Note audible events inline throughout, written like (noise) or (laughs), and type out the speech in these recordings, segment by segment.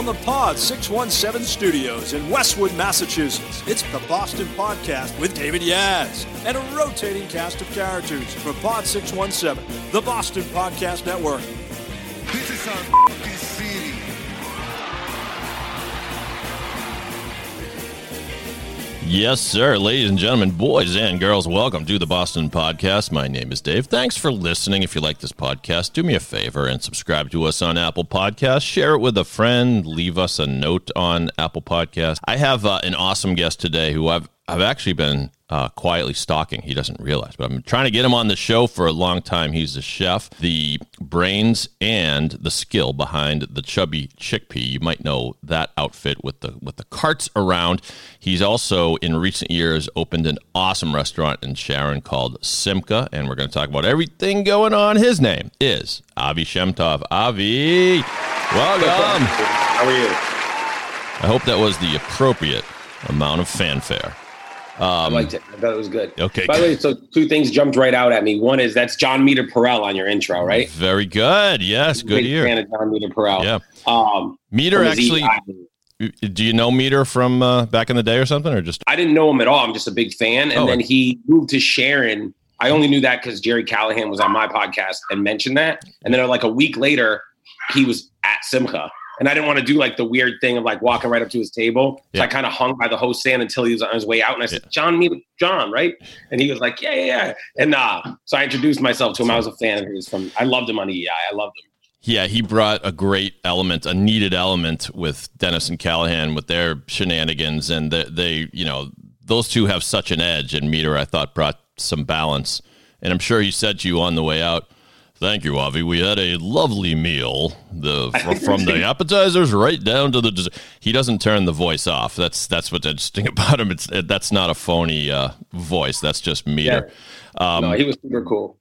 From the Pod 617 studios in Westwood, Massachusetts, it's the Boston Podcast with David Yaz and a rotating cast of characters from Pod 617, the Boston Podcast Network. This is Yes, sir. Ladies and gentlemen, boys and girls, welcome to the Boston Podcast. My name is Dave. Thanks for listening. If you like this podcast, do me a favor and subscribe to us on Apple Podcasts. Share it with a friend. Leave us a note on Apple Podcasts. I have uh, an awesome guest today who I've I've actually been uh, quietly stalking. He doesn't realize, but I'm trying to get him on the show for a long time. He's the chef, the brains, and the skill behind the chubby chickpea. You might know that outfit with the with the carts around. He's also in recent years opened an awesome restaurant in Sharon called Simcha, and we're going to talk about everything going on. His name is Avi Shemtov. Avi, welcome. How are you? I hope that was the appropriate amount of fanfare. I liked it. I thought it was good. Okay, By the way, so two things jumped right out at me. One is that's Jon Meterparel on your intro, right? Very good. Yes, good Big year. fan of Jon Meterparel. Yeah. Um, Meter actually. Do you know Meter from uh, back in the day or something, or just? I didn't know him at all. I'm just a big fan. And Oh. then he moved to Sharon. I only knew that because Jerry Callahan was on my podcast and mentioned that. And then like a week later, he was at Simcha. And I didn't want to do like the weird thing of like walking right up to his table. So I kind of hung by the host stand until he was on his way out. And I said, John, me, John, right? And he was like, yeah, yeah, yeah. And uh, so I introduced myself to him. I was a fan of his from, I loved him on EI. I loved him. Yeah, he brought a great element, a needed element with Dennis and Callahan with their shenanigans, and they, they you know, those two have such an edge. And Meter, I thought, brought some balance. And I'm sure he said to you on the way out. Thank you, Avi. We had a lovely meal. The (laughs) fr- from the appetizers right down to the dessert. He doesn't turn the voice off. That's that's what's interesting (laughs) about him. It's that's not a phony uh, voice. That's just meter. Um, no, he was super cool.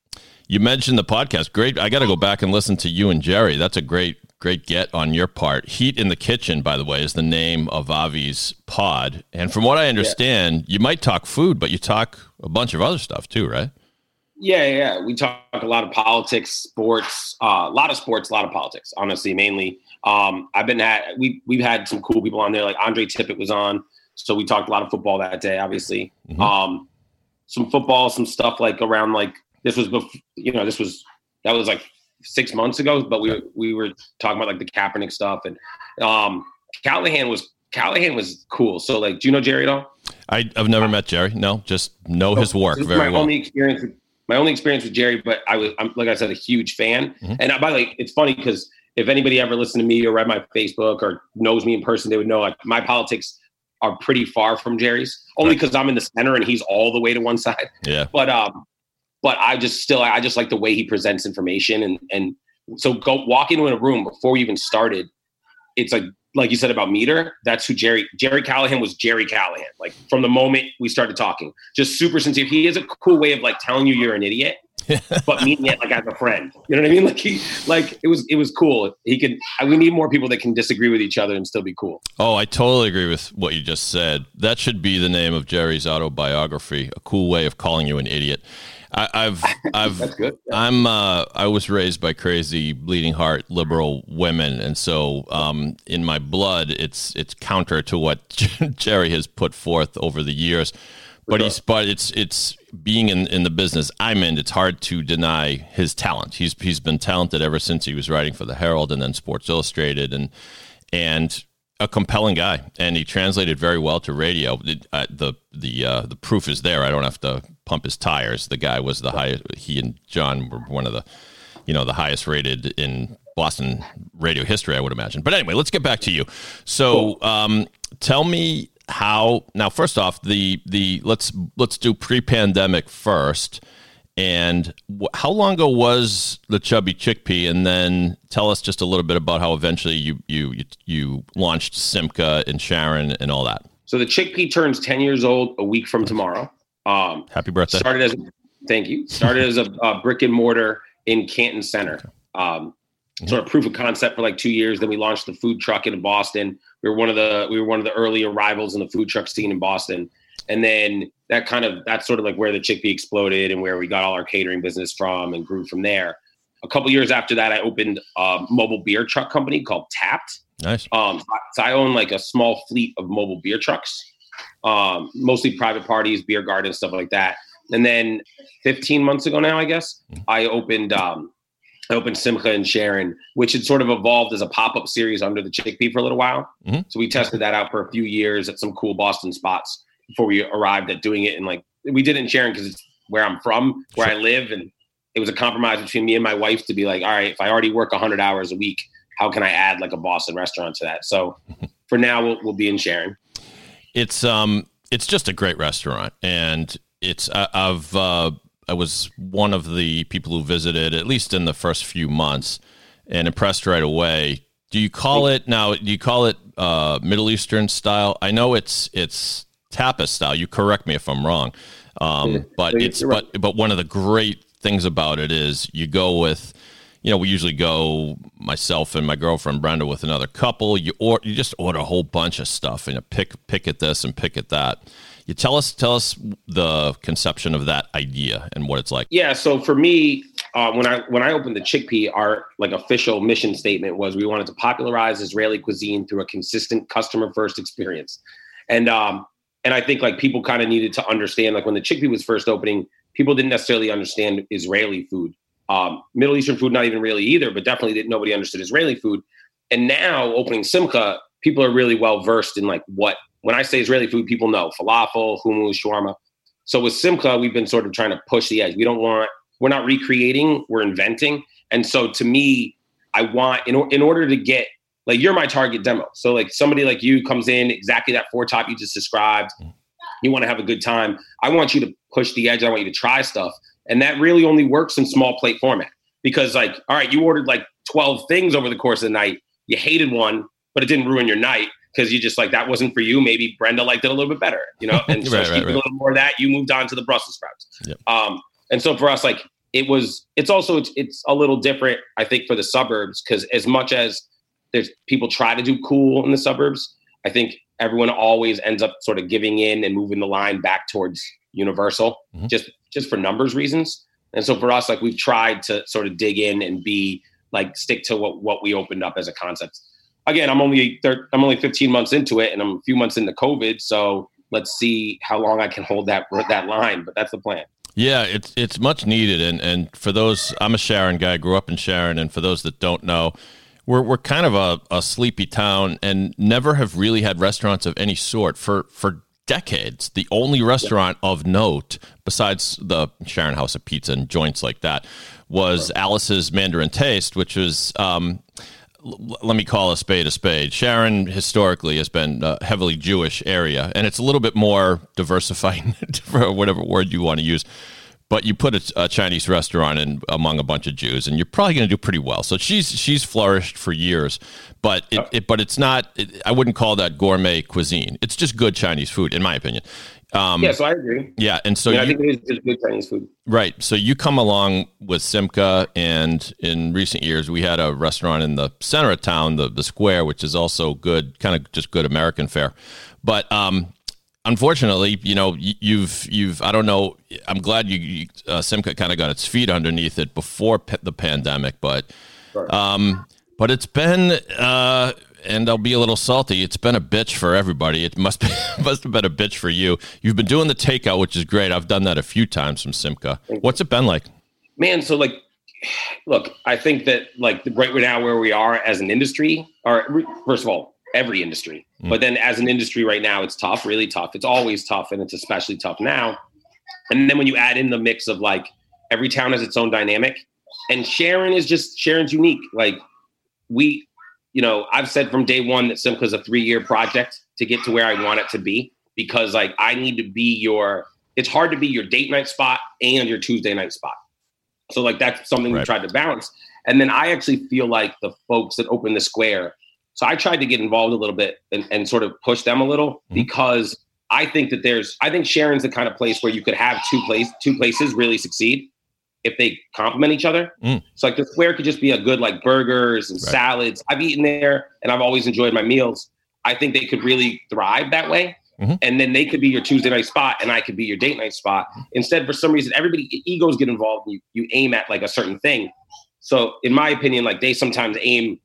You mentioned the podcast. Great. I got to go back and listen to you and Jerry. That's a great, great get on your part. Heat in the Kitchen, by the way, is the name of Avi's pod. And from what I understand, you might talk food, but you talk a bunch of other stuff too, right? Yeah, yeah. We talk a lot of politics, sports, uh, a lot of sports, a lot of politics. Honestly, mainly. Um, I've been at we we've had some cool people on there. Like Andre Tippett was on, so we talked a lot of football that day. Obviously, Mhm. um, some football, some stuff like around like this was before, you know this was that was like six months ago. But we we were talking about like the Kaepernick stuff and um, Callahan was Callahan was cool. So like, do you know Jerry at all? I, I've never met Jerry. No, just know his work This is very my well. only experience. With, my only experience with Jerry, but I was, I'm, like I said, a huge fan. Mhm. And uh, by the way, it's funny because if anybody ever listened to me or read my Facebook or knows me in person, they would know like my politics are pretty far from Jerry's. Only because I'm in the center and he's all the way to one (laughs) side. Yeah. But um, but I just still I just like the way he presents information and and so go walk into a room before we even started. It's like like you said about meter. That's who Jerry Jerry Callahan was. Jerry Callahan. Like from the moment we started talking, just super sincere. He has a cool way of like telling you you're an idiot, (laughs) but meaning it like as a friend. You know what I mean? (laughs) Like he like it was it was cool. He could. We need more people that can disagree with each other and still be cool. Oh, I totally agree with what you just said. That should be the name of Jerry's autobiography. A cool way of calling you an idiot. I, I've, (laughs) I've, That's good. I'm uh, I was raised by crazy bleeding heart liberal women, and so um, in my blood, it's it's counter to what (laughs) Jerry has put forth over the years. But he's but it's it's being in, in the business I'm in. It's hard to deny his talent. He's he's been talented ever since he was writing for the Herald and then Sports Illustrated and and a compelling guy. And he translated very well to radio. Uh, the the uh, the proof is there. I don't have to pump his tires. The guy was the highest. He and John were one of the you know the highest rated in Boston radio history, I would imagine. But anyway, let's get back to you. So, um, tell me how. Now, first off, the the let's let's do pre-pandemic first, And wh- how long ago was the chubby chickpea? And then tell us just a little bit about how eventually you you you, you launched Simcha and Sharon and all that. So the chickpea turns 10 years old a week from tomorrow. Um, Happy birthday! started as thank you. Started as a, (laughs) a brick and mortar in Canton Center. Um, sort of proof of concept for like two years. Then we launched the food truck in Boston. We were one of the we were one of the early arrivals in the food truck scene in Boston. And then that kind of that's sort of like where the chickpea exploded and where we got all our catering business from and grew from there. A couple years after that, I opened a mobile beer truck company called Tapped. Nice. Um, so I own like a small fleet of mobile beer trucks, um, mostly private parties, beer gardens, stuff like that. And then 15 months ago now, I guess, I opened um, I opened Simcha and Sharon, which had sort of evolved as a pop up series under the Chickpea for a little while. Mhm. So we tested that out for a few years at some cool Boston spots before we arrived at doing it. And like we did it in Sharon because it's where I'm from, where I live, and it was a compromise between me and my wife to be like, all right, if I already work 100 hours a week, how can I add like a Boston restaurant to that? So (laughs) for now, we'll, we'll be in Sharon. It's um it's just a great restaurant and it's uh, I've uh, I was one of the people who visited at least in the first few months and impressed right away. Do you call it now? Do you call it uh, Middle Eastern style? I know it's it's tapas style. You correct me if I'm wrong, um, but it's right. but but one of the great things about it is you go with you know, we usually go myself and my girlfriend Brenda with another couple. You or you just order a whole bunch of stuff and you pick pick at this and pick at that. You tell us tell us the conception of that idea and what it's like. Yeah. So for me, uh, when I when I opened the Chickpea, our like official mission statement was we wanted to popularize Israeli cuisine through a consistent customer first experience, and um, and I think like people kind of needed to understand like when the Chickpea was first opening, people didn't necessarily understand Israeli food, um, Middle Eastern food, not even really either, but definitely nobody understood Israeli food, and now opening Simcha, people are really well versed in like what when I say Israeli food, people know falafel, hummus, shawarma. So with Simcha, we've been sort of trying to push the edge. We don't want, we're not recreating, we're inventing. And so to me, I want, in, in order to get, like, you're my target demo. So, like, somebody like you comes in, exactly that four top you just described. You want to have a good time. I want you to push the edge. I want you to try stuff. And that really only works in small plate format because, like, all right, you ordered like 12 things over the course of the night. You hated one, but it didn't ruin your night because you just like that wasn't for you. Maybe Brenda liked it a little bit better, you know. (laughs) And so Right, she right, did right. a little more of that. You moved on to the Brussels sprouts. Yep. Um, and so for us, like it was, it's also it's, it's a little different, I think, for the suburbs because as much as there's people try to do cool in the suburbs, I think everyone always ends up sort of giving in and moving the line back towards universal, Mhm. just just for numbers reasons. And so for us, like we've tried to sort of dig in and be like stick to what what we opened up as a concept. Again, I'm only thir- I'm only 15 months into it, and I'm a few months into COVID. So let's see how long I can hold that that line. But that's the plan. Yeah, it's it's much needed, and and for those, I'm a Sharon guy, grew up in Sharon, and for those that don't know, we're we're kind of a, a sleepy town, and never have really had restaurants of any sort for for decades. The only restaurant of note, besides the Sharon House of Pizza and joints like that, was Alice's Mandarin Taste, which was. Um, l- let me call a spade a spade. Sharon historically has been a heavily Jewish area, and it's a little bit more diversified, for (laughs) whatever word you want to use. But you put a, a Chinese restaurant in among a bunch of Jews, and you're probably going to do pretty well. So she's she's flourished for years, but it, it but it's not. It, I wouldn't call that gourmet cuisine. It's just good Chinese food, in my opinion. Um, Yeah, so I agree. yeah, and so yeah, mean, I think it is just good Chinese food. Right. So you come along with Simcha, and in recent years, we had a restaurant in the center of town, the the square, which is also good, kind of just good American fare. But um, unfortunately, you know, you've you've I don't know. I'm glad you, you uh, Simcha kind of got its feet underneath it before p- the pandemic, but um, but it's been. Uh, and I'll be a little salty. It's been a bitch for everybody. It must be (laughs) must have been a bitch for you. You've been doing the takeout, which is great. I've done that a few times from Simcha. What's it been like? man so like look i think that like right now where we are as an industry or first of all every industry but then as an industry right now it's tough really tough it's always tough and it's especially tough now and then when you add in the mix of like every town has its own dynamic and sharon is just sharon's unique like we you know i've said from day one that simcha is a three year project to get to where i want it to be because like i need to be your it's hard to be your date night spot and your Tuesday night spot. So like that's something we Right. tried to balance. And then I actually feel like the folks that open the square. So I tried to get involved a little bit and, and sort of push them a little Mhm. because I think that there's I think Sharon's the kind of place where you could have two place two places really succeed if they complement each other. Mm. So like the square could just be a good like burgers and Right. salads. I've eaten there and I've always enjoyed my meals. I think they could really thrive that way. Mhm. And then they could be your Tuesday night spot and I could be your date night spot. Instead, for some reason, everybody egos get involved and you, you aim at like a certain thing. So in my opinion, like they sometimes aim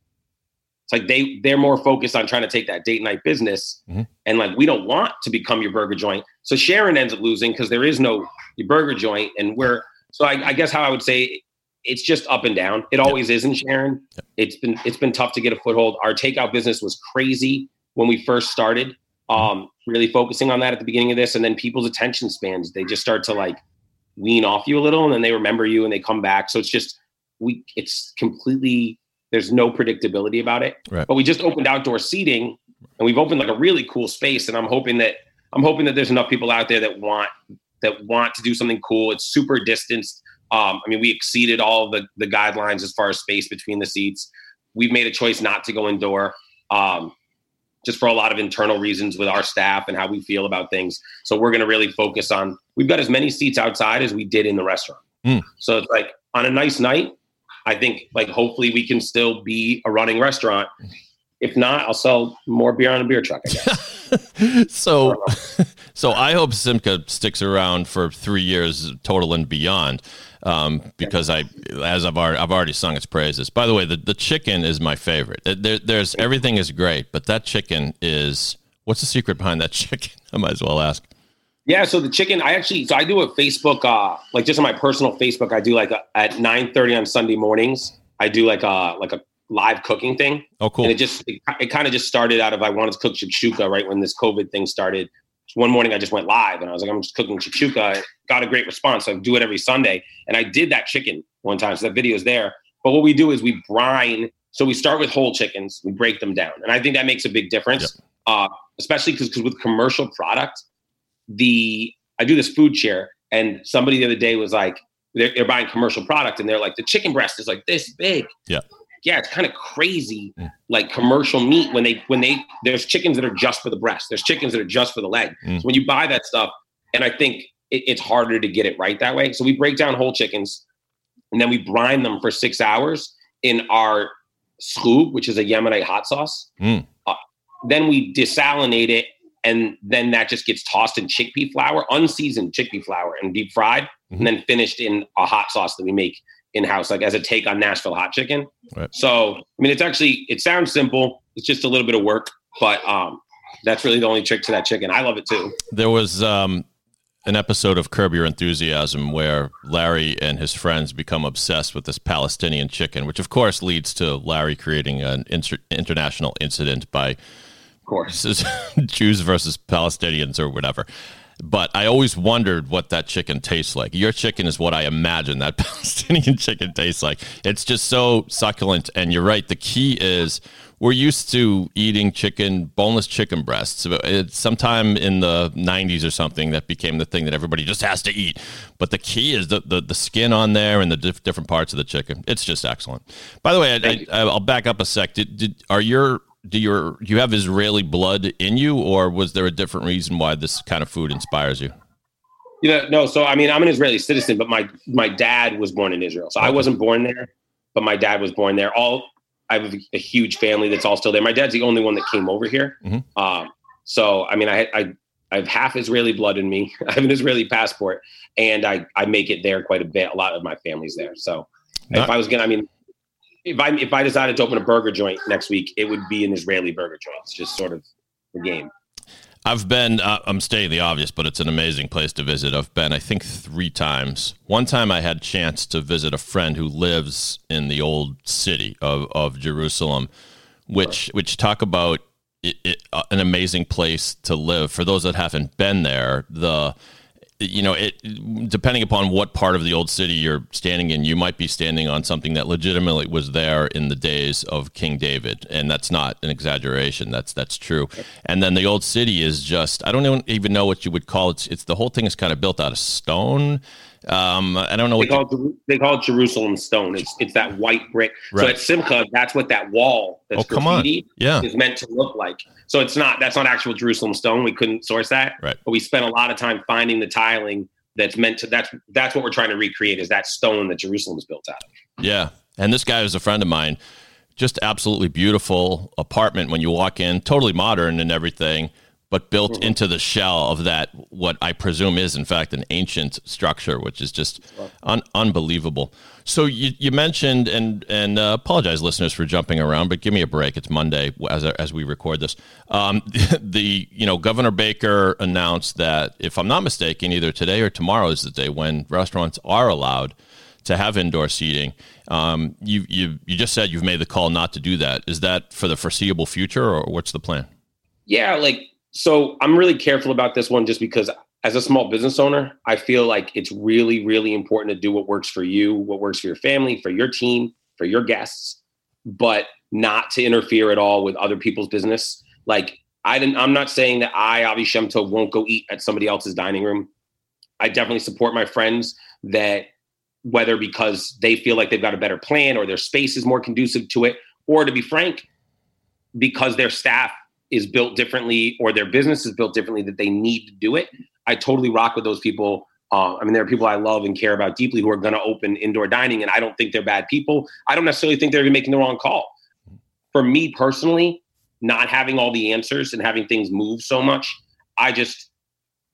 like they they're more focused on trying to take that date night business Mhm. and like we don't want to become your burger joint. So Sharon ends up losing because there is no your burger joint and we're so I, I guess how I would say it's just up and down. It always is in Sharon. It's been it's been tough to get a foothold. Our takeout business was crazy when we first started. Um, really focusing on that at the beginning of this, and then people's attention spans they just start to like wean off you a little, and then they remember you and they come back. So it's just we it's completely there's no predictability about it. Right. But we just opened outdoor seating, and we've opened like a really cool space, and I'm hoping that I'm hoping that there's enough people out there that want that want to do something cool. It's super distanced. Um, I mean, we exceeded all the, the guidelines as far as space between the seats. We've made a choice not to go indoor, um, just for a lot of internal reasons with our staff and how we feel about things. So we're going to really focus on. We've got as many seats outside as we did in the restaurant. Mm. So it's like on a nice night, I think like hopefully we can still be a running restaurant. If not, I'll sell more beer on a beer truck. I guess. (laughs) so, (laughs) so I hope Simcha sticks around for three years total and beyond, um, because I, as I've already, I've already sung its praises. By the way, the, the chicken is my favorite. There, there's everything is great, but that chicken is. What's the secret behind that (laughs) chicken? I might as well ask. Yeah, so the chicken, I actually, so I do a Facebook, uh, like just on my personal Facebook, I do like a, at nine thirty on Sunday mornings, I do like a like a live cooking thing, Oh, cool. and it just it, it kind of just started out of I wanted to cook shakshuka right when this COVID thing started. One morning I just went live and I was like, I'm just cooking shakshuka. Got a great response. So I do it every Sunday, and I did that chicken one time, so that video is there. But what we do is we brine. So we start with whole chickens, we break them down, and I think that makes a big difference, uh, especially because with commercial product, the I do this food share, and somebody the other day was like, they're, they're buying commercial product, and they're like, the chicken breast is like this big. Yeah. yeah, it's kind of crazy, Mm. like commercial meat when they when they there's chickens that are just for the breast, there's chickens that are just for the leg. Mm. So when you buy that stuff, and I think it, it's harder to get it right that way. So we break down whole chickens, and then we brine them for six hours in our sloob, which is a Yemenite hot sauce. Mm. Uh, then we desalinate it, and then that just gets tossed in chickpea flour, unseasoned chickpea flour, and deep fried, Mhm. and then finished in a hot sauce that we make in house, like as a take on Nashville hot chicken. Right. So, I mean, it's actually it sounds simple. It's just a little bit of work, but um, that's really the only trick to that chicken. I love it too. There was um, an episode of Curb Your Enthusiasm where Larry and his friends become obsessed with this Palestinian chicken, which of course leads to Larry creating an inter- international incident by Of course. is (laughs) Jews versus Palestinians or whatever. But I always wondered what that chicken tastes like. Your chicken is what I imagine that (laughs) Palestinian chicken tastes like. It's just so succulent. And you're right. The key is we're used to eating chicken, boneless chicken breasts. It's sometime in the 90s or something that became the thing that everybody just has to eat. But the key is the, the, the skin on there and the diff- different parts of the chicken. It's just excellent. By the way, I, I, I'll back up a sec. Did, did, are your do your do you have Israeli blood in you, or was there a different reason why this kind of food inspires you? You know, no. So I mean, I'm an Israeli citizen, but my my dad was born in Israel, so I wasn't born there, but my dad was born there. All I have a huge family that's all still there. My dad's the only one that came over here. Mhm. Um, so I mean, I, I I have half Israeli blood in me. (laughs) I have an Israeli passport, and I I make it there quite a bit. A lot of my family's there. So Not- if I was gonna, I mean. If I if I decided to open a burger joint next week, it would be an Israeli burger joint. It's just sort of the game. I've been. Uh, I'm stating the obvious, but it's an amazing place to visit. I've been, I think, three times. One time, I had chance to visit a friend who lives in the old city of, of Jerusalem, which which talk about it, it, uh, an amazing place to live. For those that haven't been there, the you know, it depending upon what part of the old city you're standing in, you might be standing on something that legitimately was there in the days of King David, and that's not an exaggeration. That's that's true. And then the old city is just I don't even know what you would call it. It's, it's the whole thing is kind of built out of stone. Um, I don't know they what call, it, they call it Jerusalem stone. It's it's that white brick. Right. So at Simcha, that's what that wall that's oh, come on. Yeah. is meant to look like. So it's not that's not actual Jerusalem stone. We couldn't source that. Right. But we spent a lot of time finding the tiling that's meant to that's that's what we're trying to recreate is that stone that Jerusalem is built out of. Yeah. And this guy is a friend of mine. Just absolutely beautiful apartment when you walk in, totally modern and everything but built mm-hmm. into the shell of that what I presume is in fact an ancient structure, which is just un- unbelievable. So you, you mentioned and and uh, apologize listeners for jumping around, but give me a break. It's Monday as as we record this. Um, (laughs) the you know Governor Baker announced that if I'm not mistaken, either today or tomorrow is the day when restaurants are allowed to have indoor seating. Um, you you you just said you've made the call not to do that. Is that for the foreseeable future, or what's the plan? Yeah, like so I'm really careful about this one just because as a small business owner, I feel like it's really, really important to do what works for you, what works for your family, for your team, for your guests, but not to interfere at all with other people's business. Like I didn't, I'm not saying that I, Avi Shemtov, won't go eat at somebody else's dining room. I definitely support my friends that whether because they feel like they've got a better plan or their space is more conducive to it, or to be frank, because their staff is built differently or their business is built differently that they need to do it. I totally rock with those people. Uh, I mean, there are people I love and care about deeply who are going to open indoor dining, and I don't think they're bad people. I don't necessarily think they're even making the wrong call. For me personally, not having all the answers and having things move so much, I just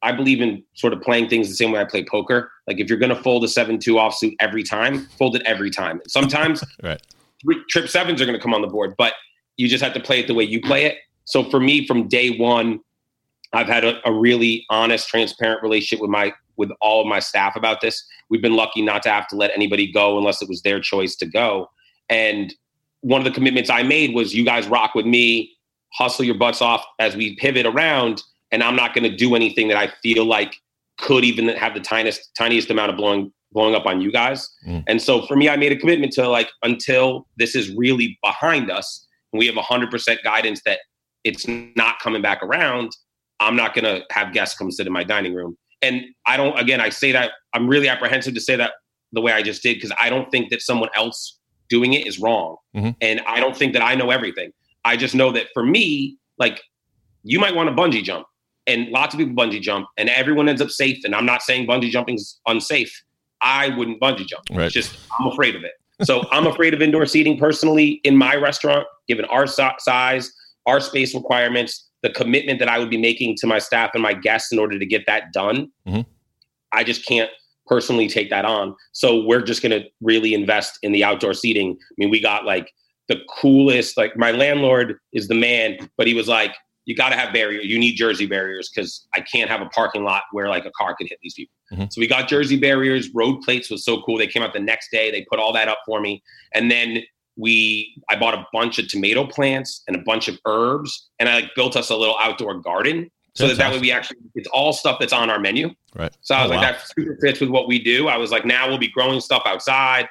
I believe in sort of playing things the same way I play poker. Like if you're going to fold a seven-two offsuit every time, fold it every time. Sometimes (laughs) right. three, trip sevens are going to come on the board, but you just have to play it the way you play it. So for me, from day one, I've had a, a, really honest, transparent relationship with my with all of my staff about this. We've been lucky not to have to let anybody go unless it was their choice to go. And one of the commitments I made was you guys rock with me, hustle your butts off as we pivot around, and I'm not going to do anything that I feel like could even have the tiniest tiniest amount of blowing blowing up on you guys. Mm. And so for me, I made a commitment to like until this is really behind us, and we have 100% guidance that it's not coming back around, I'm not going to have guests come sit in my dining room. And I don't, again, I say that I'm really apprehensive to say that the way I just did because I don't think that someone else doing it is wrong. Mm-hmm. And I don't think that I know everything. I just know that for me, like you might want to bungee jump and lots of people bungee jump and everyone ends up safe. And I'm not saying bungee jumping is unsafe. I wouldn't bungee jump. Right. It's just, I'm afraid of it. So I'm afraid of indoor seating personally in my restaurant, given our size our space requirements, the commitment that I would be making to my staff and my guests in order to get that done. Mm-hmm. I just can't personally take that on. So we're just going to really invest in the outdoor seating. I mean, we got like the coolest, like my landlord is the man, but he was like, you got to have barriers. You need Jersey barriers because I can't have a parking lot where like a car could hit these people. Mm-hmm. So we got Jersey barriers. Road plates was so cool. They came out the next day. They put all that up for me. And then we I bought a bunch of tomato plants and a bunch of herbs, and I like built us a little outdoor garden so that, that way we actually it's all stuff that's on our menu. Right. So I was oh, like, wow. that super fits with what we do. I was like, now we'll be growing stuff outside.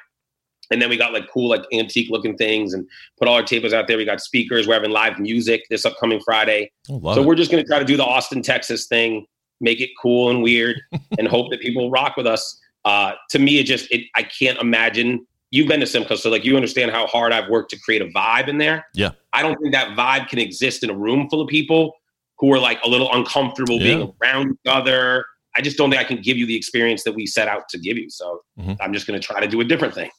And then we got like cool, like antique looking things and put all our tables out there. We got speakers. We're having live music this upcoming Friday. Oh, so it. we're just going to try to do the Austin, Texas thing, make it cool and weird (laughs) and hope that people rock with us. Uh, to me, it just, it, I can't imagine you've been to Simcha, so like you understand how hard I've worked to create a vibe in there. Yeah. I don't think that vibe can exist in a room full of people who are like a little uncomfortable yeah. being around each other. I just don't think I can give you the experience that we set out to give you. So mm-hmm. I'm just going to try to do a different thing.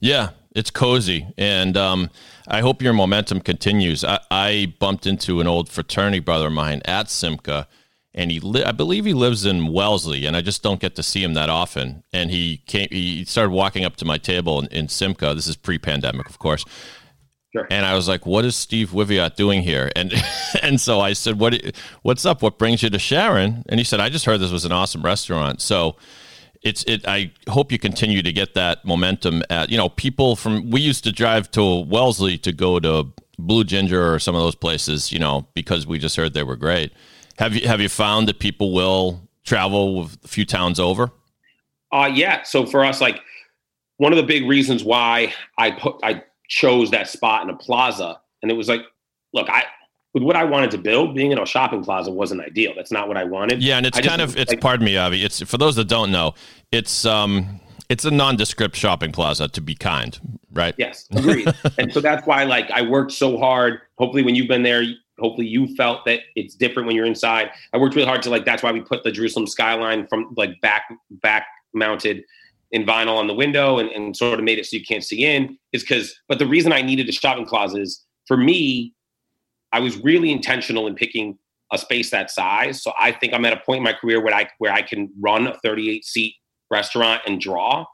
Yeah, it's cozy, and um, I hope your momentum continues. I, I, bumped into an old fraternity brother of mine at Simcha and he li- I believe he lives in Wellesley, and I just don't get to see him that often. And he came, he started walking up to my table in, in Simcha. This is pre-pandemic, of course. Sure. And I was like, "What is Steve Wiviat doing here?" And (laughs) and so I said, "What what's up? What brings you to Sharon?" And he said, "I just heard this was an awesome restaurant." So it's it. I hope you continue to get that momentum. At you know, people from we used to drive to Wellesley to go to Blue Ginger or some of those places, you know, because we just heard they were great have you have you found that people will travel with a few towns over? Uh, yeah. So for us, like one of the big reasons why I put I chose that spot in a plaza, and it was like, look, I with what I wanted to build, being in a shopping plaza wasn't ideal. That's not what I wanted. Yeah, and it's I just- kind of it's like, pardon me, Avi. It's for those that don't know, it's um it's a nondescript shopping plaza to be kind, right? Yes, agreed. (laughs) and so that's why, like, I worked so hard. Hopefully, when you've been there, hopefully you felt that it's different when you're inside. I worked really hard to like. That's why we put the Jerusalem skyline from like back back mounted in vinyl on the window and, and sort of made it so you can't see in. Is because, but the reason I needed a shopping closet is for me, I was really intentional in picking a space that size. So I think I'm at a point in my career where I where I can run a 38 seat restaurant and draw.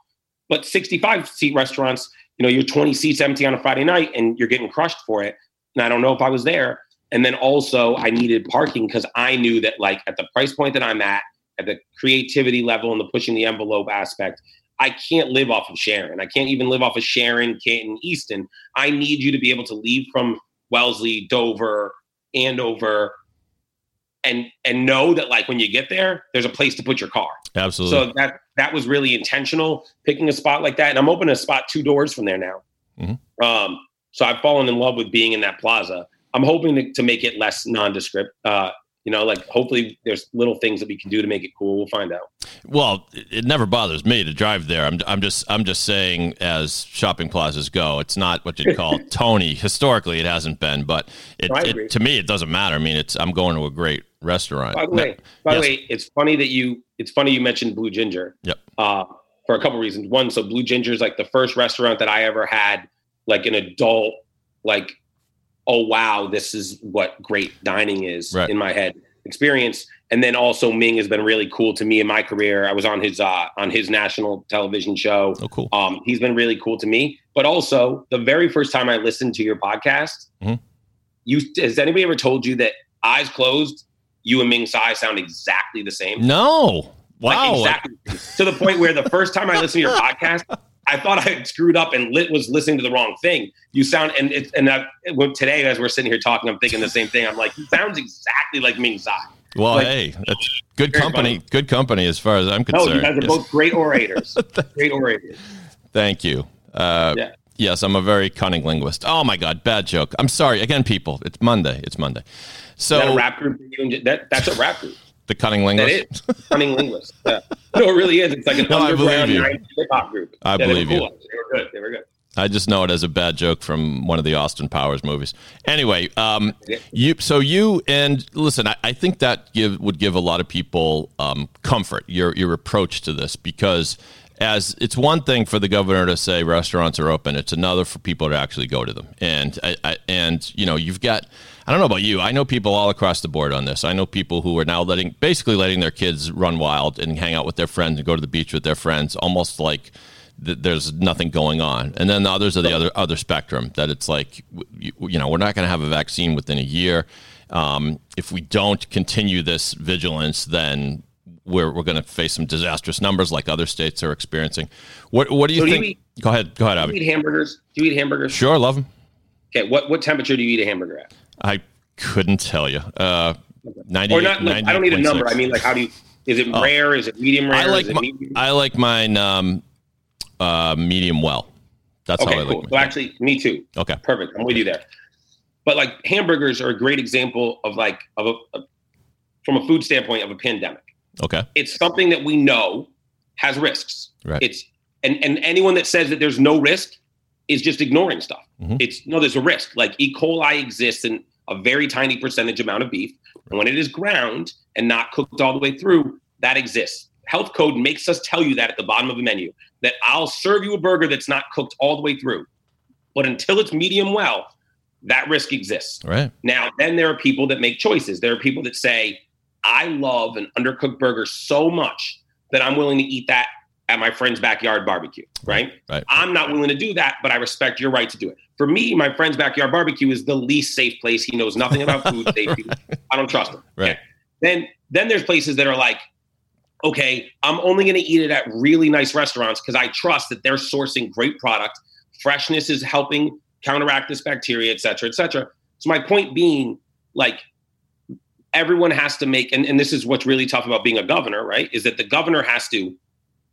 But 65 seat restaurants, you know, you're 20 seats empty on a Friday night and you're getting crushed for it. And I don't know if I was there. And then also I needed parking because I knew that like at the price point that I'm at, at the creativity level and the pushing the envelope aspect, I can't live off of Sharon. I can't even live off of Sharon, Canton, Easton. I need you to be able to leave from Wellesley, Dover, Andover, and and know that like when you get there, there's a place to put your car. Absolutely. So that that was really intentional, picking a spot like that. And I'm opening a spot two doors from there now. Mhm. Um, so I've fallen in love with being in that plaza. I'm hoping to, to make it less nondescript. Uh, you know, like hopefully there's little things that we can do to make it cool. We'll find out. Well, it never bothers me to drive there. I'm, I'm just I'm just saying, as shopping plazas go, it's not what you'd call (laughs) Tony. Historically, it hasn't been, but it, I it- to me, it doesn't matter. I mean, it's I'm going to a great restaurant. By the way, by yes. the way, it's funny that you it's funny you mentioned Blue Ginger. Yep. Uh, for a couple reasons. One, so Blue Ginger is like the first restaurant that I ever had like an adult like oh wow, this is what great dining is Right. in my head experience. And then also Ming has been really cool to me in my career. I was on his uh on his national television show. oh, cool. Um, he's been really cool to me. But also, the very first time I listened to your podcast, Mhm. you has anybody ever told you that eyes closed, you and Ming Tsai sound exactly the same? No, Like, wow. exactly to the point where the first time I listened to your (laughs) podcast, I thought I had screwed up and lit was listening to the wrong thing. You sound and it's and I, today as we're sitting here talking, I'm thinking the same thing. I'm like, he sounds exactly like Ming Tsai. Well, like- hey, that's good company. funny. Good company, as far as I'm concerned. No, you guys are Yes. both great orators. (laughs) great orators. Thank you. Uh, Yeah. Yes, I'm a very cunning linguist. Oh my God, bad joke. I'm sorry again, people. It's Monday. It's Monday. Is that So a rap group? that That, that's a rap group. the cunning linguist. is cunning linguist. Yeah. (laughs) No, it really is. It's like an No, I believe underground you. hip hop group. I Yeah, believe you. cool. They were good. They were good. I just know it as a bad joke from one of the Austin Powers movies. Anyway, um, you so you and listen, I, I think that give would give a lot of people um, comfort your your approach to this because as it's one thing for the governor to say restaurants are open, it's another for people to actually go to them. And I, I and you know you've got I don't know about you. I know people all across the board on this. I know people who are now letting basically letting their kids run wild and hang out with their friends and go to the beach with their friends, almost like th- there's nothing going on. And then the others are the other other spectrum that it's like you, you know we're not going to have a vaccine within a year. Um, if we don't continue this vigilance, then we're we're going to face some disastrous numbers like other states are experiencing. What what do you So do you think? eat- go ahead, go ahead, Do you Avi. eat hamburgers? Do you eat hamburgers? Sure, love them. Okay. What what temperature do you eat a hamburger at? I couldn't tell you. Uh, 90, Or not? Like, I don't need a number. 98.6. I mean, like, how do you? Is it Oh. rare? Is it medium rare? I like my. I like mine um, uh, medium well. That's okay, how I cool. like So mine. actually, me too. Okay. Perfect. I'm with you there. But like hamburgers are a great example of like of a, a from a food standpoint of a pandemic. Okay. It's something that we know has risks. Right. It's and and anyone that says that there's no risk is just ignoring stuff. Mhm. It's no, there's a risk. Like E. coli exists in a very tiny percentage amount of beef, and when it is ground and not cooked all the way through, that exists. Health code makes us tell you that at the bottom of the menu that I'll serve you a burger that's not cooked all the way through, but until it's medium well, that risk exists. Right. Now, then there are people that make choices. There are people that say, I love an undercooked burger so much that I'm willing to eat that at my friend's backyard barbecue, right? Right. I'm not willing to do that, but I respect your right to do it. For me, my friend's backyard barbecue is the least safe place. He knows nothing about food (laughs) safety. I don't trust him. Right. Okay. Then then there's places that are like, okay, I'm only going to eat it at really nice restaurants because I trust that they're sourcing great product. Freshness is helping counteract this bacteria, et cetera, et cetera. So my point being, like, everyone has to make, and, and this is what's really tough about being a governor, right? Is that the governor has to,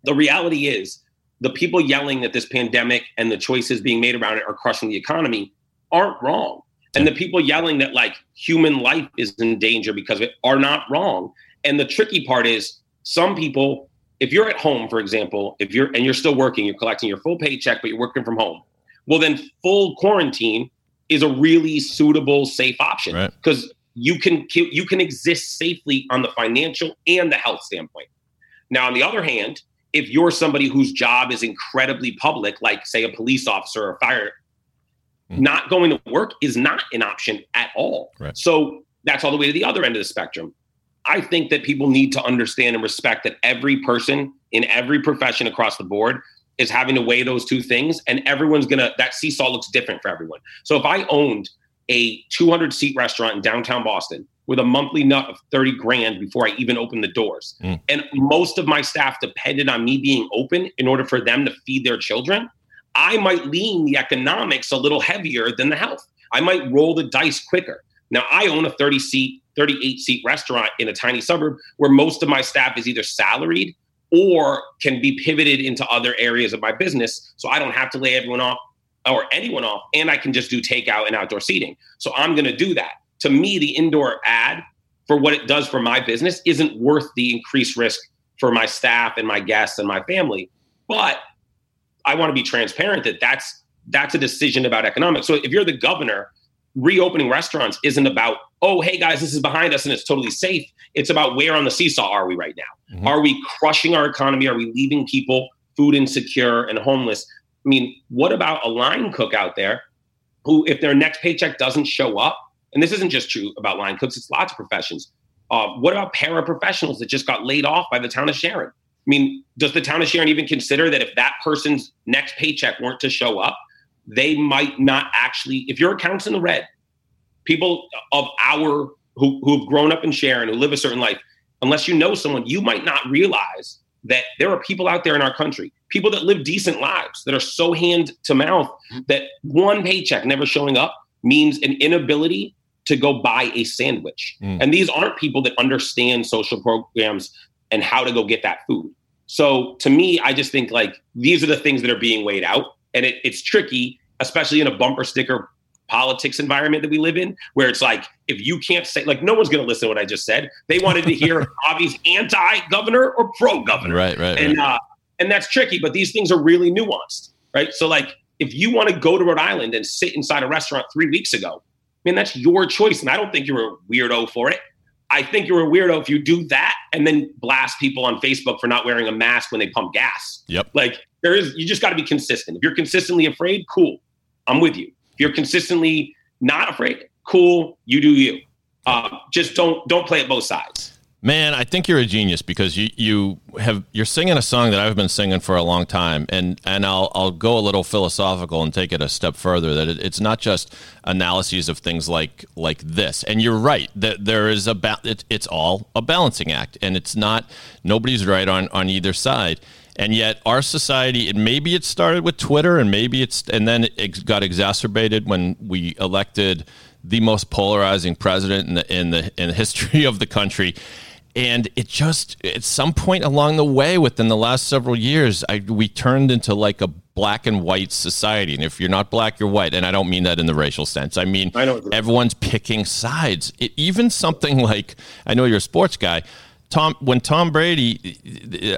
the reality is the people yelling that this pandemic and the choices being made around it are crushing the economy aren't wrong. And the people yelling that like human life is in danger because of it are not wrong. And the tricky part is some people, if you're at home, for example, if you're and you're still working, you're collecting your full paycheck, but you're working from home, well, then full quarantine is a really suitable, safe option because right. you can you can exist safely on the financial and the health standpoint. Now, on the other hand, if you're somebody whose job is incredibly public, like say a police officer or fire, mm. not going to work is not an option at all. Right. So that's all the way to the other end of the spectrum. I think that people need to understand and respect that every person in every profession across the board is having to weigh those two things and everyone's gonna that seesaw looks different for everyone so if i owned a 200 seat restaurant in downtown boston with a monthly nut of 30 grand before i even opened the doors mm. and most of my staff depended on me being open in order for them to feed their children i might lean the economics a little heavier than the health i might roll the dice quicker now i own a 30 seat 38 seat restaurant in a tiny suburb where most of my staff is either salaried or can be pivoted into other areas of my business so I don't have to lay everyone off or anyone off and I can just do takeout and outdoor seating. So I'm going to do that. To me, the indoor ad for what it does for my business isn't worth the increased risk for my staff and my guests and my family. But I want to be transparent that that's that's a decision about economics. So if you're the governor reopening restaurants isn't about, oh, hey guys, this is behind us and it's totally safe. It's about where on the seesaw are we right now? Mm-hmm. Are we crushing our economy? Are we leaving people food insecure and homeless? I mean, what about a line cook out there who, if their next paycheck doesn't show up, and this isn't just true about line cooks, it's lots of professions. Uh, what about paraprofessionals that just got laid off by the town of Sharon? I mean, does the town of Sharon even consider that if that person's next paycheck weren't to show up, they might not actually, if your account's in the red, people of our who who've grown up in Sharon, who live a certain life, unless you know someone, you might not realize that there are people out there in our country, people that live decent lives that are so hand to mouth that one paycheck never showing up means an inability to go buy a sandwich. Mm. And these aren't people that understand social programs and how to go get that food. So to me, I just think like these are the things that are being weighed out and it, it's tricky, especially in a bumper sticker politics environment that we live in, where it's like if you can't say like no one's going to listen to what I just said. They wanted to hear (laughs) Avi's anti-governor or pro-governor, right, right, and right. Uh, and that's tricky. But these things are really nuanced, right? So like if you want to go to Rhode Island and sit inside a restaurant three weeks ago, I mean that's your choice, and I don't think you're a weirdo for it. I think you're a weirdo if you do that and then blast people on Facebook for not wearing a mask when they pump gas. Yep. Like there is, you just got to be consistent. If you're consistently afraid, cool, I'm with you. If you're consistently not afraid, cool, you do you. Uh, just don't don't play at both sides. Man, I think you're a genius because you you have you're singing a song that I've been singing for a long time, and and I'll I'll go a little philosophical and take it a step further. That it, it's not just analyses of things like like this, and you're right that there is a ba- it, it's all a balancing act, and it's not nobody's right on on either side. And yet, our society, and maybe it started with Twitter, and maybe it's, and then it got exacerbated when we elected the most polarizing president in the in the in the history (laughs) of the country and it just at some point along the way within the last several years I, we turned into like a black and white society. And if you're not black you're white. And i don't mean that in the racial sense. I mean I everyone's picking sides. It, even something like i know you're a sports guy. Tom when tom brady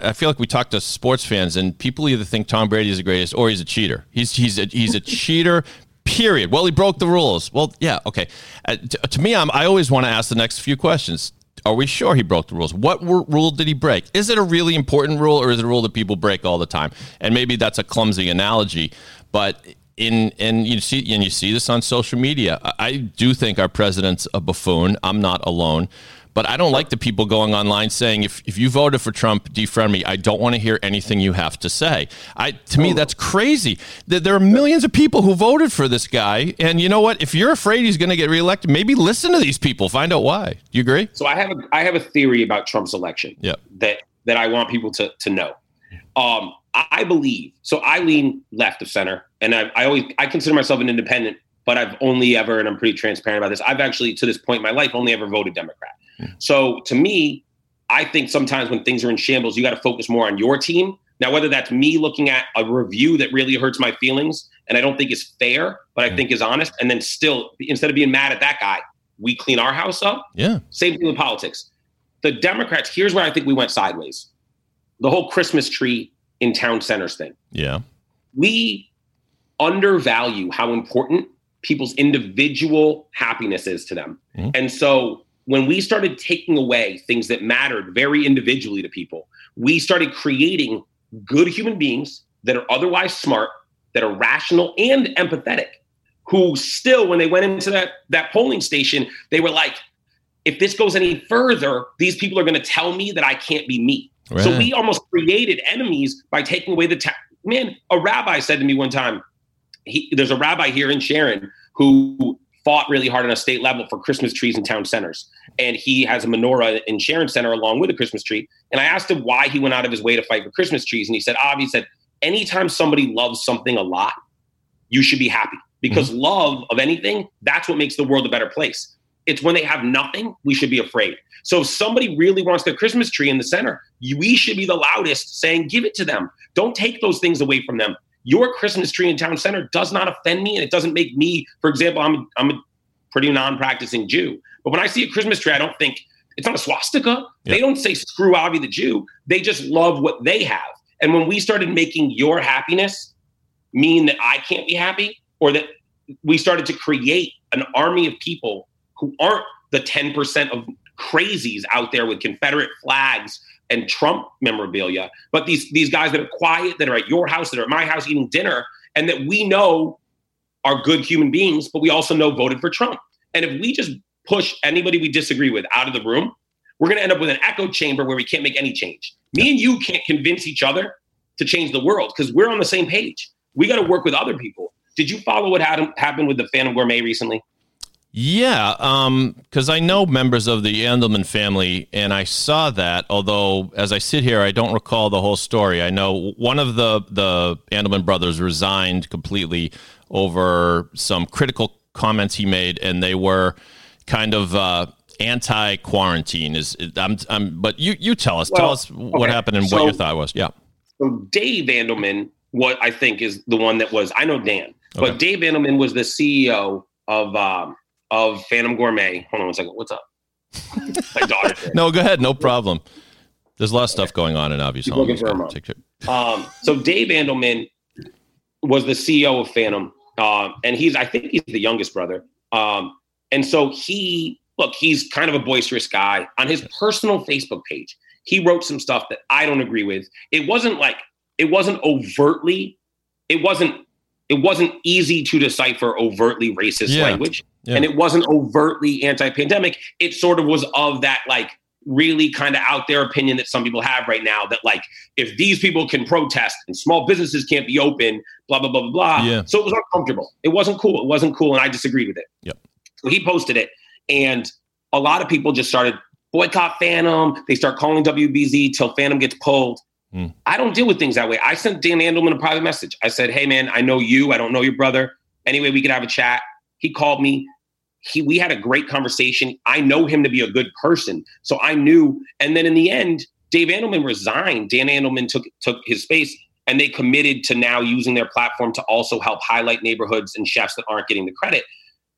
i feel like we talk to sports fans and people either think tom brady is the greatest or he's a cheater. He's he's a, he's a cheater period. Well he broke the rules. Well yeah okay. Uh, to, to me I'm, i always want to ask the next few questions are we sure he broke the rules? What rule did he break? Is it a really important rule or is it a rule that people break all the time? And maybe that's a clumsy analogy, but in and you see and you see this on social media. I do think our president's a buffoon. I'm not alone. But I don't like the people going online saying, if, if you voted for Trump, defriend me. I don't want to hear anything you have to say. I To me, that's crazy. There are millions of people who voted for this guy. And you know what? If you're afraid he's going to get reelected, maybe listen to these people. Find out why. Do you agree? So I have a, I have a theory about Trump's election yep. that, that I want people to, to know. Um, I believe, so I lean left of center. And I, I always, I consider myself an independent but I've only ever, and I'm pretty transparent about this, I've actually, to this point in my life, only ever voted Democrat. Hmm. So to me, I think sometimes when things are in shambles, you got to focus more on your team. Now, whether that's me looking at a review that really hurts my feelings and I don't think is fair, but I hmm. think is honest, and then still, instead of being mad at that guy, we clean our house up. Yeah. Same thing with politics. The Democrats, here's where I think we went sideways. The whole Christmas tree in town centers thing. Yeah. We undervalue how important people's individual happiness is to them. Mhm. And so when we started taking away things that mattered very individually to people, we started creating good human beings that are otherwise smart, that are rational and empathetic, who still, when they went into that, that polling station, they were like, if this goes any further, these people are going to tell me that I can't be me. So we almost created enemies by taking away the ta- man. A rabbi said to me one time, he, "There's a rabbi here in Sharon who fought really hard on a state level for Christmas trees in town centers, and he has a menorah in Sharon Center along with a Christmas tree." And I asked him why he went out of his way to fight for Christmas trees, and he said, "Avi said, anytime somebody loves something a lot, you should be happy because mm-hmm. love of anything that's what makes the world a better place." It's when they have nothing, we should be afraid. So if somebody really wants their Christmas tree in the center, we should be the loudest saying, give it to them. Don't take those things away from them. Your Christmas tree in town center does not offend me, and it doesn't make me, for example, I'm, I'm a pretty non-practicing Jew. But when I see a Christmas tree, I don't think it's not a swastika. They don't say screw Avi the Jew. They just love what they have. And when we started making your happiness mean that I can't be happy, or that we started to create an army of people who aren't the 10% of crazies out there with Confederate flags and Trump memorabilia, but these these guys that are quiet, that are at your house, that are at my house eating dinner, and that we know are good human beings, but we also know voted for Trump. And if we just push anybody we disagree with out of the room, we're going to end up with an echo chamber where we can't make any change. Me and you can't convince each other to change the world because we're on the same page. We got to work with other people. Did you follow what happened with the Phantom Gourmet recently? Yeah, because I know members of the Andelman family, and I saw that. Although, as I sit here, I don't recall the whole story. I know one of the the Andelman brothers resigned completely over some critical comments he made, and they were kind of uh, anti-quarantine. Is I'm, I'm but you you tell us, tell us what okay. happened and what your thought was. Yeah, So Dave Andelman, what I think is the one that was I know Dan, Okay. but Dave Andelman was the CEO of um, of Phantom Gourmet. Hold on one second. What's up? My daughter's (laughs) here. no, go ahead, no problem. There's a lot of stuff going on in Avi's home. looking for a gotta moment. take care- Um, so Dave Andelman was the CEO of Phantom, um, and he's I think he's the youngest brother. Um, and so he look, he's kind of a boisterous guy. On his personal Facebook page, he wrote some stuff that I don't agree with. It wasn't like it wasn't overtly, it wasn't it wasn't easy to decipher overtly racist Yeah. language, Yeah. and it wasn't overtly anti-pandemic. It sort of was of that like really kind of out there opinion that some people have right now that like if these people can protest and small businesses can't be open, blah blah blah blah blah. Yeah. So it was uncomfortable. It wasn't cool. It wasn't cool, and I disagreed with it. Yep. So he posted it, and a lot of people just started boycott Phantom. They start calling WBZ till Phantom gets pulled. I don't deal with things that way. I sent Dan Andelman a private message. I said, "Hey man, I know you. I don't know your brother. Anyway, we could have a chat." He called me. He we had a great conversation. I know him to be a good person, so I knew. And then in the end, Dave Andelman resigned. Dan Andelman took took his space, and they committed to now using their platform to also help highlight neighborhoods and chefs that aren't getting the credit.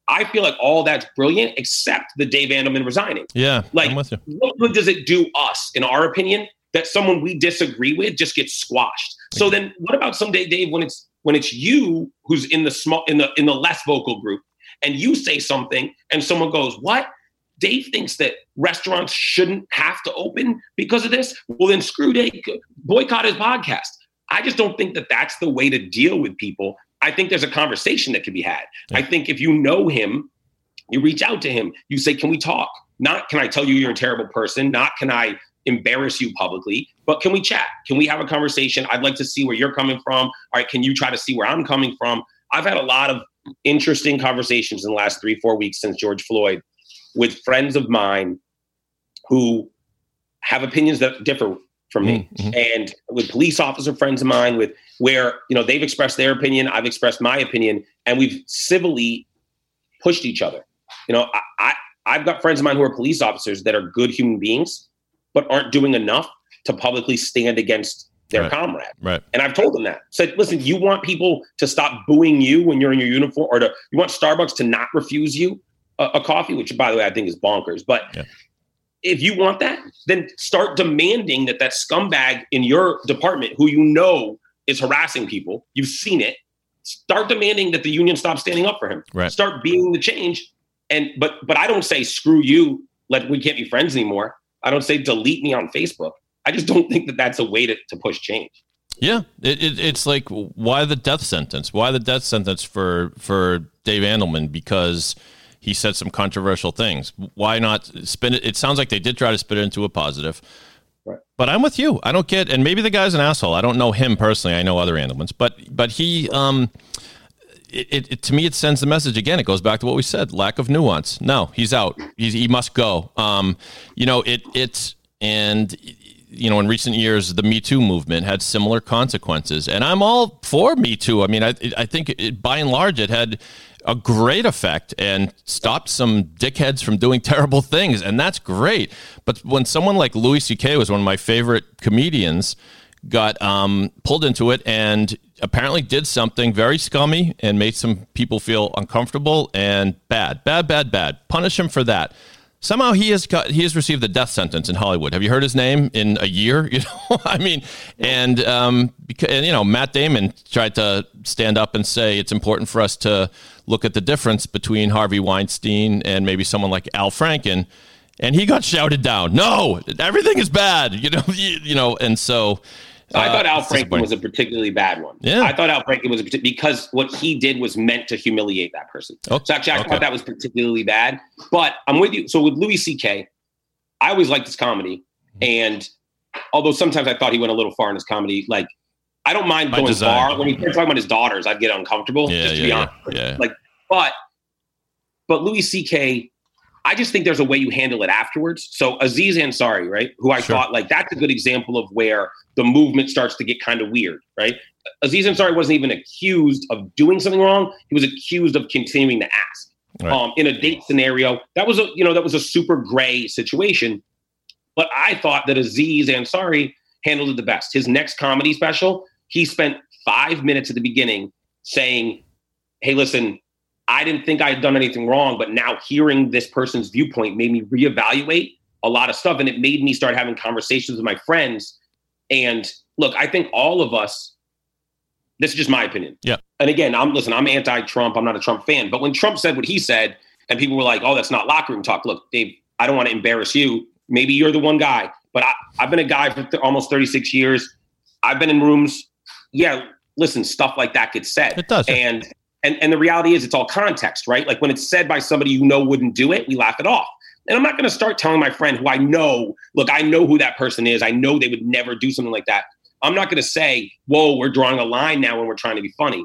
I feel like all that's brilliant, except the Dave Andelman resigning. Yeah, Like, I'm with you. what good does it do us, in our opinion, that someone we disagree with just gets squashed? So mm-hmm. then, what about someday, Dave, when it's when it's you who's in the small in the in the less vocal group, and you say something, and someone goes, "What?" Dave thinks that restaurants shouldn't have to open because of this. Well, then screw Dave, boycott his podcast. I just don't think that that's the way to deal with people. I think there's a conversation that can be had. I think if you know him, you reach out to him. You say, "Can we talk?" Not can I tell you you're a terrible person? Not can I embarrass you publicly? But can we chat? Can we have a conversation? I'd like to see where you're coming from. All right, can you try to see where I'm coming from? I've had a lot of interesting conversations in the last three, four weeks since George Floyd with friends of mine who have opinions that differ from me Mhm. and with police officer friends of mine with where you know they've expressed their opinion i've expressed my opinion and we've civilly pushed each other. You know, I, I I've got friends of mine who are police officers that are good human beings, but aren't doing enough to publicly stand against their Right. comrade. Right. And I've told them that. Said, listen, you want people to stop booing you when you're in your uniform, or to you want Starbucks to not refuse you a, a coffee, which by the way I think is bonkers. But Yeah. if you want that, then start demanding that that scumbag in your department, who you know is harassing people, you've seen it. Start demanding that the union stop standing up for him. Right. Start being the change. And but but I don't say screw you, let we can't be friends anymore. I don't say delete me on Facebook. I just don't think that that's a way to, to push change. Yeah, it, it, it's like why the death sentence? Why the death sentence for for Dave Andelman? Because he said some controversial things. Why not spin it? It sounds like they did try to spin it into a positive. Right. But I'm with you. I don't get, and maybe the guy's an asshole. I don't know him personally. I know other Andelmans, but but he, um, it, it, it- to me, it sends the message again. It goes back to what we said: lack of nuance. No, he's out. He's, he must go. Um, you know, it it's and you know, in recent years, the Me Too movement had similar consequences, and I'm all for Me Too. I mean, I I think it, by and large, it had a great effect and stopped some dickheads from doing (laughs) terrible things, and that's great. But when someone like Louis C.K. was one of my favorite comedians, got um, pulled into it and apparently did something very scummy and made some people feel uncomfortable and bad, bad, bad, bad. Punish him for that. Somehow he has got he has received the death sentence in Hollywood. Have you heard his name in a year? (laughs) You know, I mean, and um, because and, you know, Matt Damon tried to stand up and say it's important for us to look at the difference between Harvey Weinstein and maybe someone like Al Franken, and he got shouted down. No, everything is bad. You know, (laughs) you, you know, and so. I uh, thought Al Franken was a particularly bad one. Yeah. I thought Al Franken was a because what he did was meant to humiliate that person. Oh, so actually, I okay. thought that was particularly bad. But I'm with you. So with Louis C.K., I always liked his comedy, Mm-hmm. and although sometimes I thought he went a little far in his comedy, like I don't mind By going design. far. When he started talking about his daughters, I'd get uncomfortable. Yeah, just to yeah, be honest. yeah. Like, but but Louis C.K. I just think there's a way you handle it afterwards. So Aziz Ansari, right, who I Sure. thought like that's a good example of where the movement starts to get kind of weird, right? Aziz Ansari wasn't even accused of doing something wrong; he was accused of continuing to ask Right. um, in a date scenario. That was a you know that was a super gray situation. But I thought that Aziz Ansari handled it the best. His next comedy special, he spent five minutes at the beginning saying, "Hey, listen, I didn't think I had done anything wrong, but now hearing this person's viewpoint made me reevaluate a lot of stuff, and it made me start having conversations with my friends." And look, I think all of us. This is just my opinion. Yeah. And again, I'm listen. I'm anti-Trump. I'm not a Trump fan. But when Trump said what he said, and people were like, "Oh, that's not locker room talk." Look, Dave, I don't want to embarrass you. Maybe you're the one guy, but I, I've been a guy for th- almost 36 years. I've been in rooms. Yeah, listen, stuff like that gets said. It does. And and and the reality is, it's all context, right? Like when it's said by somebody you know wouldn't do it, we laugh it off. And I'm not going to start telling my friend who I know, look, I know who that person is. I know they would never do something like that. I'm not going to say, whoa, we're drawing a line now when we're trying to be funny.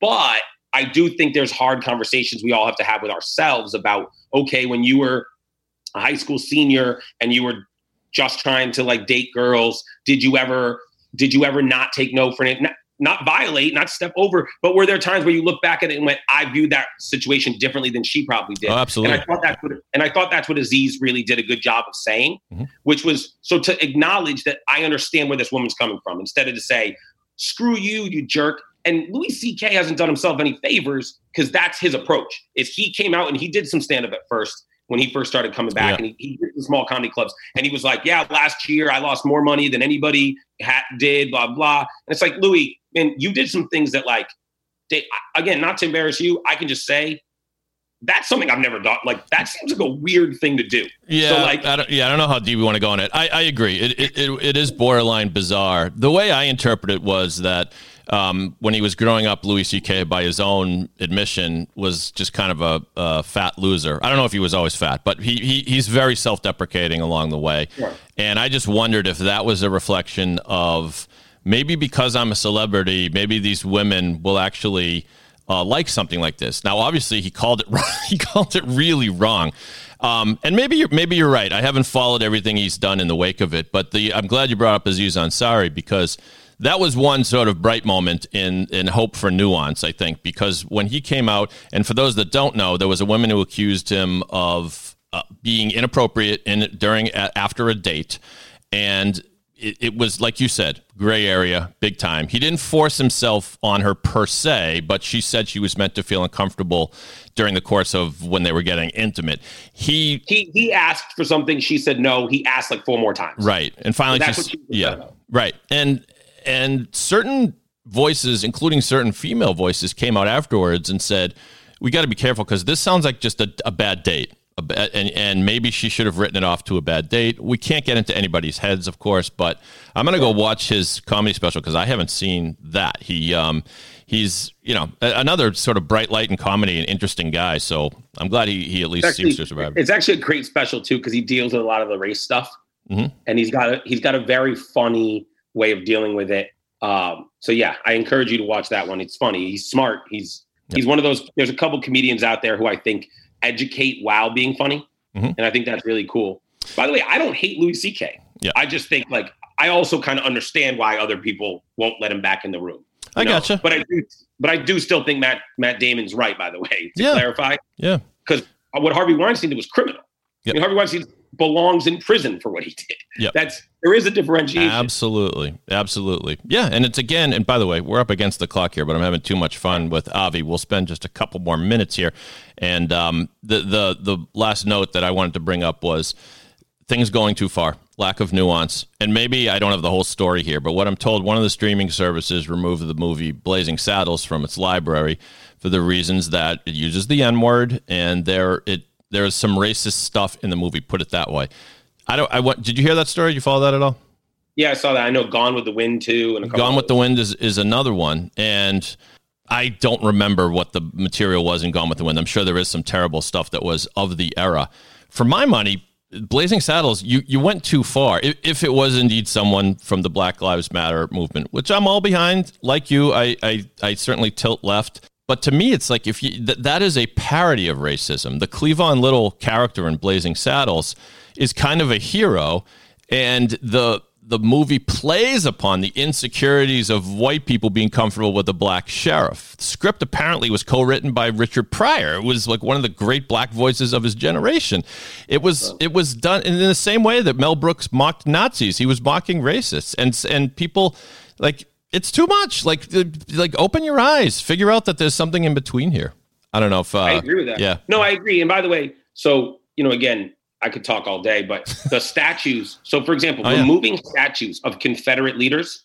But I do think there's hard conversations we all have to have with ourselves about, okay, when you were a high school senior and you were just trying to like date girls, did you ever did you ever not take no for it? Not, violate, not step over, but were there times where you look back at it and went, I viewed that situation differently than she probably did? Oh, And absolutely. I thought that's what and I thought that's what Aziz really did a good job of saying, Mhm. which was so to acknowledge that I understand where this woman's coming from instead of to say, screw you, you jerk. And Louis C.K. hasn't done himself any favors because that's his approach. Is he came out and he did some stand up at first when he first started coming back, Yeah. and he, he did the small comedy clubs, and he was like, "Yeah, last year I lost more money than anybody ha- did." Blah blah. And it's like Louis, and you did some things that like, they, again, not to embarrass you, I can just say that's something I've never done. Like that seems like a weird thing to do. Yeah, So, like- I don't, yeah, I don't know how deep we want to go on it. I, I agree. It, it, it, it is borderline bizarre. The way I interpret it was that um, when he was growing up, Louis C.K., by his own admission, was just kind of a, a fat loser. I don't know if he was always fat, but he, he he's very self deprecating along the way. Sure. And I just wondered if that was a reflection of maybe because I'm a celebrity, maybe these women will actually uh, like something like this. Now, obviously, he called it (laughs) he called it really wrong, um, and maybe you're maybe you're right. I haven't followed everything he's done in the wake of it, but the I'm glad you brought up Aziz Ansari because that was one sort of bright moment in in hope for nuance, I think, because when he came out, and for those that don't know, there was a woman who accused him of uh, being inappropriate in during after a date, and it, it, was like you said, gray area, big time. He didn't force himself on her per se, but she said she was meant to feel uncomfortable during the course of when they were getting intimate. He he he asked for something. She said no. He asked like four more times. Right, and finally, she, she yeah, right, and and certain voices, including certain female voices, came out afterwards and said, "We got to be careful because this sounds like just a, a bad date." and and maybe she should have written it off to a bad date. We can't get into anybody's heads, of course, but I'm gonna go watch his comedy special because I haven't seen that. He um he's you know another sort of bright light in comedy and interesting guy. So I'm glad he he at least actually, seems to survive. It's actually a great special too because he deals with a lot of the race stuff, Mhm. and he's got a he's got a very funny way of dealing with it. Um, so yeah, I encourage you to watch that one. It's funny. He's smart. He's he's one of those. There's a couple comedians out there who I think educate while being funny, Mhm. and I think that's really cool. By the way, I don't hate Louis C.K. Yeah. I just think like I also kind of understand why other people won't let him back in the room. I know? gotcha. But I do, but I do still think Matt Matt Damon's right. By the way, to Yeah. clarify, Yeah, because what Harvey Weinstein did was criminal. Yep. I mean, Harvey Weinstein belongs in prison for what he did. Yep. That's there is a differentiation. absolutely, absolutely. Yeah, and it's again. And by the way, we're up against the clock here, but I'm having too much fun with Avi. We'll spend just a couple more minutes here, and um, the the the last note that I wanted to bring up was things going too far, lack of nuance. And maybe I don't have the whole story here, but what I'm told, one of the streaming services removed the movie Blazing Saddles from its library for the reasons that it uses the N word and there it there's some racist stuff in the movie. Put it that way. I don't. I want. Did you hear that story? You follow that at all? yeah, I saw that. I know Gone with the Wind too, and a Gone with the. Wind is, is another one. And I don't remember what the material was in Gone with the Wind. I'm sure there is some terrible stuff that was of the era. For my money, Blazing Saddles, you, you went too far. If, if it was indeed someone from the Black Lives Matter movement, which I'm all behind, like you, I, I, I certainly tilt left. But to me, it's like if you th- that is a parody of racism. The Cleavon Little character in Blazing Saddles is kind of a hero, and the the movie plays upon the insecurities of white people being comfortable with a black sheriff. The script apparently was co-written by Richard Pryor. It was like one of the great black voices of his generation. It was it was done in the same way that Mel Brooks mocked Nazis. He was mocking racists, and and people like it's too much. Like like open your eyes, figure out that there's something in between here. I don't know if uh, I agree with that. Yeah, No, I agree. And by the way, so you know, again, I could talk all day, but (laughs) the statues. So, for example, Oh, yeah. removing statues of Confederate leaders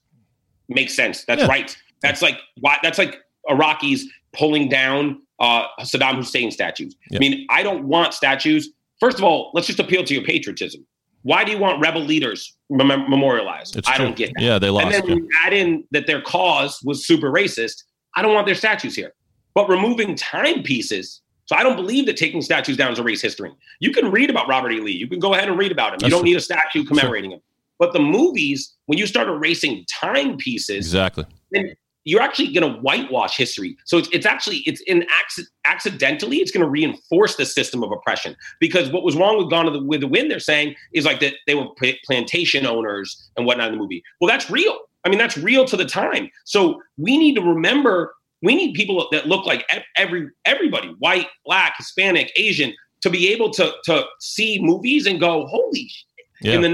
makes sense. That's Yeah. right. That's like why. That's like Iraqis pulling down uh, Saddam Hussein statues. I mean, I don't want statues. First of all, let's just appeal to your patriotism. Why do you want rebel leaders mem- memorialized? it's I true. don't get that. Yeah, they lost. And then yeah. you add in that their cause was super racist, I don't want their statues here. But removing timepieces, so I don't believe that taking statues down is a race history. You can read about Robert E. Lee. You can go ahead and read about him. That's you don't true. need a statue commemorating him. But the movies, when you start erasing timepieces, Exactly. then you're actually going to whitewash history. So it's, it's actually it's in acci- accidentally it's going to reinforce the system of oppression because what was wrong with Gone with the, with the Wind they're saying is like that they were pla- plantation owners and whatnot in the movie. Well, that's real. I mean, that's real to the time. So we need to remember we need people that look like every everybody, white, black, Hispanic, Asian, to be able to to see movies and go, holy shit. Yeah. In the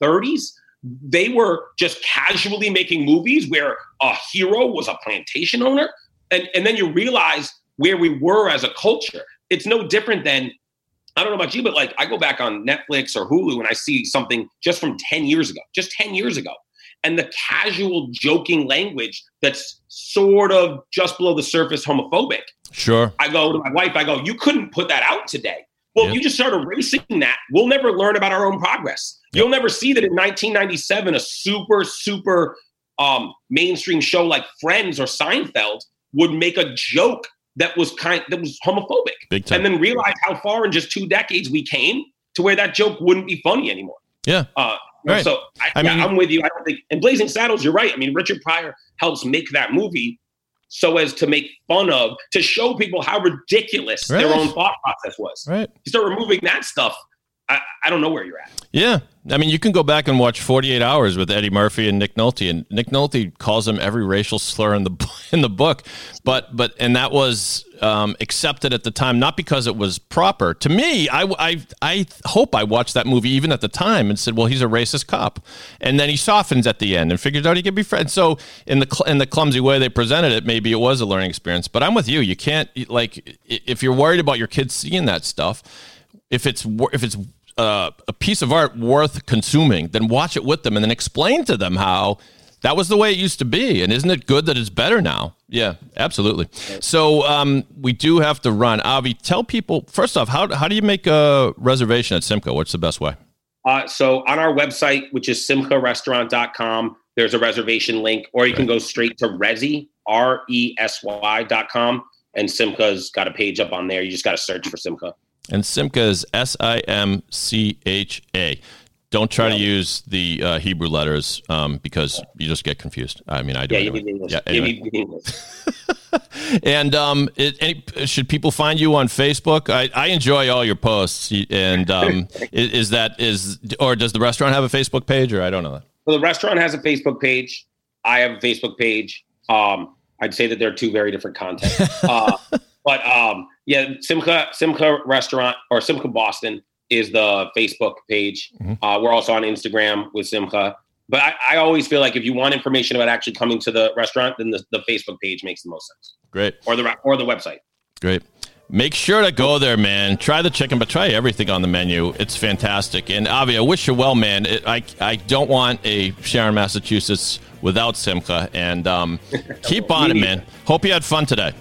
1930s, they were just casually making movies where a hero was a plantation owner. And, and then you realize where we were as a culture. It's no different than, I don't know about you, but like I go back on Netflix or Hulu and I see something just from 10 years ago, just 10 years ago. And the casual joking language that's sort of just below the surface homophobic. Sure. I go to my wife, I go, you couldn't put that out today. Well, Yeah. if you just start erasing that, we'll never learn about our own progress. You'll never see that in 1997, a super, super um, mainstream show like Friends or Seinfeld would make a joke that was kind that was homophobic, Big time. and then realize how far in just two decades we came to where that joke wouldn't be funny anymore. yeah. Uh, Right. So I, I yeah, mean- I'm with you. I don't think in Blazing Saddles, you're right. I mean, Richard Pryor helps make that movie so as to make fun of, to show people how ridiculous Right. their own thought process was. Right. You start removing that stuff, I, I don't know where you're at. Yeah. I mean, you can go back and watch 48 Hours with Eddie Murphy and Nick Nolte, and Nick Nolte calls him every racial slur in the (laughs) in the book, but but and that was um, accepted at the time, not because it was proper. To me, I, I I hope I watched that movie even at the time and said, well, he's a racist cop, and then he softens at the end and figures out he can be friends. So in the in the clumsy way they presented it, maybe it was a learning experience. But I'm with you. You can't like if you're worried about your kids seeing that stuff, if it's if it's uh, a piece of art worth consuming, then watch it with them and then explain to them how that was the way it used to be. And isn't it good that it's better now? Yeah, absolutely. So um, we do have to run. Avi, tell people first off, how, how do you make a reservation at Simcha? What's the best way? Uh, so on our website, which is simcharestaurant.com, there's a reservation link, or you can go straight to Resy, R E S Y dot com, and Simcha's got a page up on there. You just got to search for Simcha. And Simcha is S I M C H A. Don't try yeah. to use the uh, Hebrew letters um, because you just get confused. I mean, I do. Yeah, anyway. you need English. Yeah, anyway. you need English. and um, it, any, should people find you on Facebook? I, I enjoy all your posts. And um, (laughs) is, is, that is or does the restaurant have a Facebook page? Or I don't know that. Well, the restaurant has a Facebook page. I have a Facebook page. Um, I'd say that they're two very different content. (laughs) Uh, but um, yeah, Simcha Simcha Restaurant or Simcha Boston is the Facebook page. Mm-hmm. Uh, we're also on Instagram with Simcha. But I, I, always feel like if you want information about actually coming to the restaurant, then the, the Facebook page makes the most sense. Great. Or the or the website. Great. Make sure to go there, man. Try the chicken, but try everything on the menu. It's fantastic. And Avi, I wish you well, man. It, I I don't want a Sharon, Massachusetts without Simcha. And um, (laughs) keep on it, man. Hope you had fun today.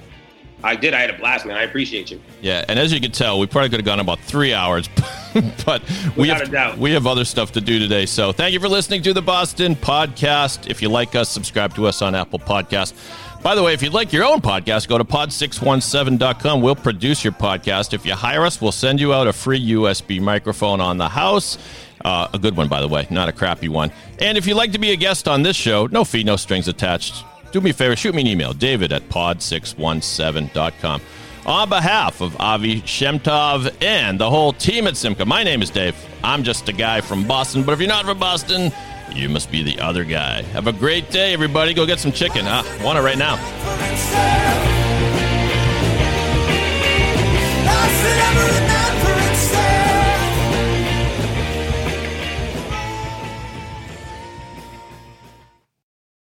I did. I had a blast, man. I appreciate you. Yeah, and as you can tell, we probably could have gone about three hours, (laughs) but we have we have other stuff to do today. So thank you for listening to the Boston Podcast. If you like us, subscribe to us on Apple Podcast. By the way, if you'd like your own podcast, go to pod617.com. We'll produce your podcast. If you hire us, we'll send you out a free USB microphone on the house. Uh, a good one, by the way, not a crappy one. And if you'd like to be a guest on this show, no fee, no strings attached do me a favor, shoot me an email, david at pod617.com. On behalf of Avi Shemtov and the whole team at Simcha, my name is Dave. I'm just a guy from Boston, but if you're not from Boston, you must be the other guy. Have a great day, everybody. Go get some chicken. I want it right now.